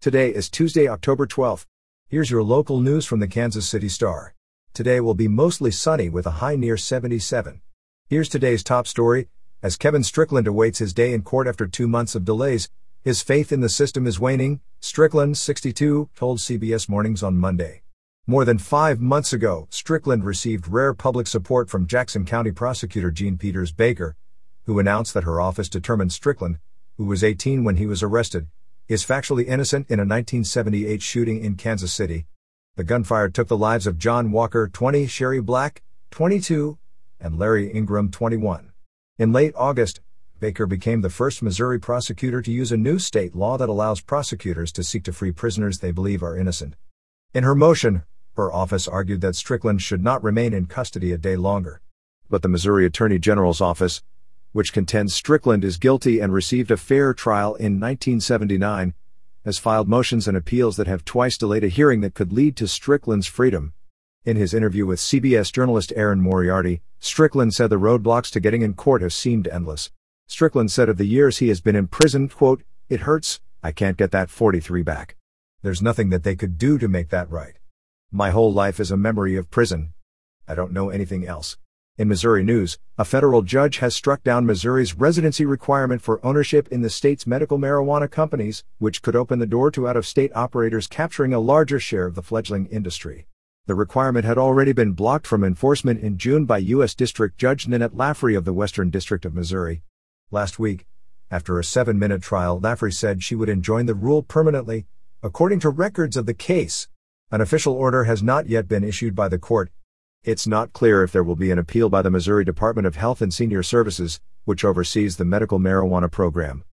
Today is Tuesday, October 12th. Here's your local news from the Kansas City Star. Today will be mostly sunny with a high near 77. Here's today's top story. As Kevin Strickland awaits his day in court after two months of delays, his faith in the system is waning, Strickland, 62, told CBS Mornings on Monday. More than five months ago, Strickland received rare public support from Jackson County Prosecutor Jean Peters Baker, who announced that her office determined Strickland, who was 18 when he was arrested, is factually innocent in a 1978 shooting in Kansas City. The gunfire took the lives of John Walker, 20, Sherry Black, 22, and Larry Ingram, 21. In late August, Baker became the first Missouri prosecutor to use a new state law that allows prosecutors to seek to free prisoners they believe are innocent. In her motion, her office argued that Strickland should not remain in custody a day longer. But the Missouri Attorney General's office, which contends Strickland is guilty and received a fair trial in 1979, has filed motions and appeals that have twice delayed a hearing that could lead to Strickland's freedom. In his interview with CBS journalist Erin Moriarty, Strickland said the roadblocks to getting in court have seemed endless. Strickland said of the years he has been in prison, quote, It hurts, I can't get that 43 back. There's nothing that they could do to make that right. My whole life is a memory of prison. I don't know anything else. In Missouri news, a federal judge has struck down Missouri's residency requirement for ownership in the state's medical marijuana companies, which could open the door to out of state operators capturing a larger share of the fledgling industry. The requirement had already been blocked from enforcement in June by U.S. District Judge Nanette Laughrey of the Western District of Missouri. Last week, after a seven minute trial, Laughrey said she would enjoin the rule permanently, according to records of the case. An official order has not yet been issued by the court, it's not clear if there will be an appeal by the Missouri Department of Health and Senior Services, which oversees the medical marijuana program.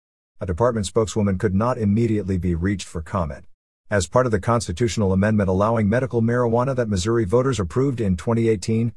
A department spokeswoman could not immediately be reached for comment. As part of the constitutional amendment allowing medical marijuana that Missouri voters approved in 2018,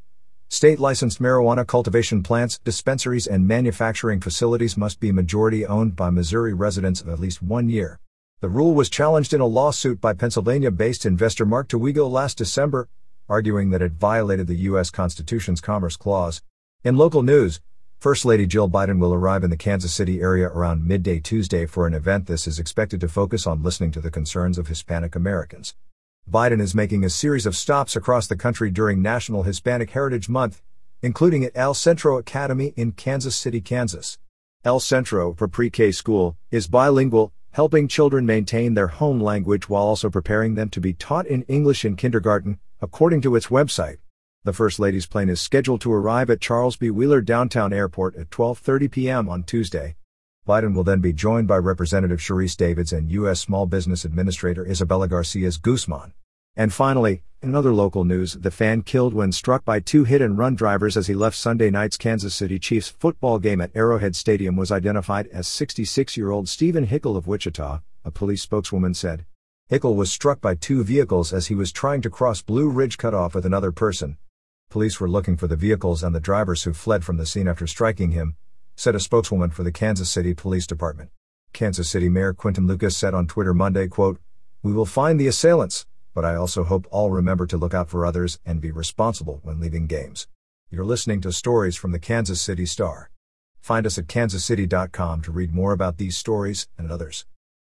state licensed marijuana cultivation plants, dispensaries, and manufacturing facilities must be majority owned by Missouri residents of at least one year. The rule was challenged in a lawsuit by Pennsylvania based investor Mark Toigo last December, arguing that it violated the U.S. Constitution's Commerce Clause. In local news, First Lady Jill Biden will arrive in the Kansas City area around midday Tuesday for an event this is expected to focus on listening to the concerns of Hispanic Americans. Biden is making a series of stops across the country during National Hispanic Heritage Month, including at El Centro Academy in Kansas City, Kansas. El Centro, for pre-K school, is bilingual, helping children maintain their home language while also preparing them to be taught in English in kindergarten, according to its website. The First Lady's plane is scheduled to arrive at Charles B. Wheeler Downtown Airport at 12:30 p.m. on Tuesday. Biden will then be joined by Representative Sharice Davids and U.S. Small Business Administrator Isabella Casillas Guzman. And finally, in other local news, the fan killed when struck by two hit and run drivers as he left Sunday night's Kansas City Chiefs football game at Arrowhead Stadium was identified as 66 year old Stephen Hickel of Wichita, a police spokeswoman said. Hickel was struck by two vehicles as he was trying to cross Blue Ridge Cutoff with another person. Police were looking for the vehicles and the drivers who fled from the scene after striking him, said a spokeswoman for the Kansas City Police Department. Kansas City Mayor Quinton Lucas said on Twitter Monday, quote, We will find the assailants, but I also hope all remember to look out for others and be responsible when leaving games. You're listening to stories from the Kansas City Star. Find us at kansascity.com to read more about these stories and others.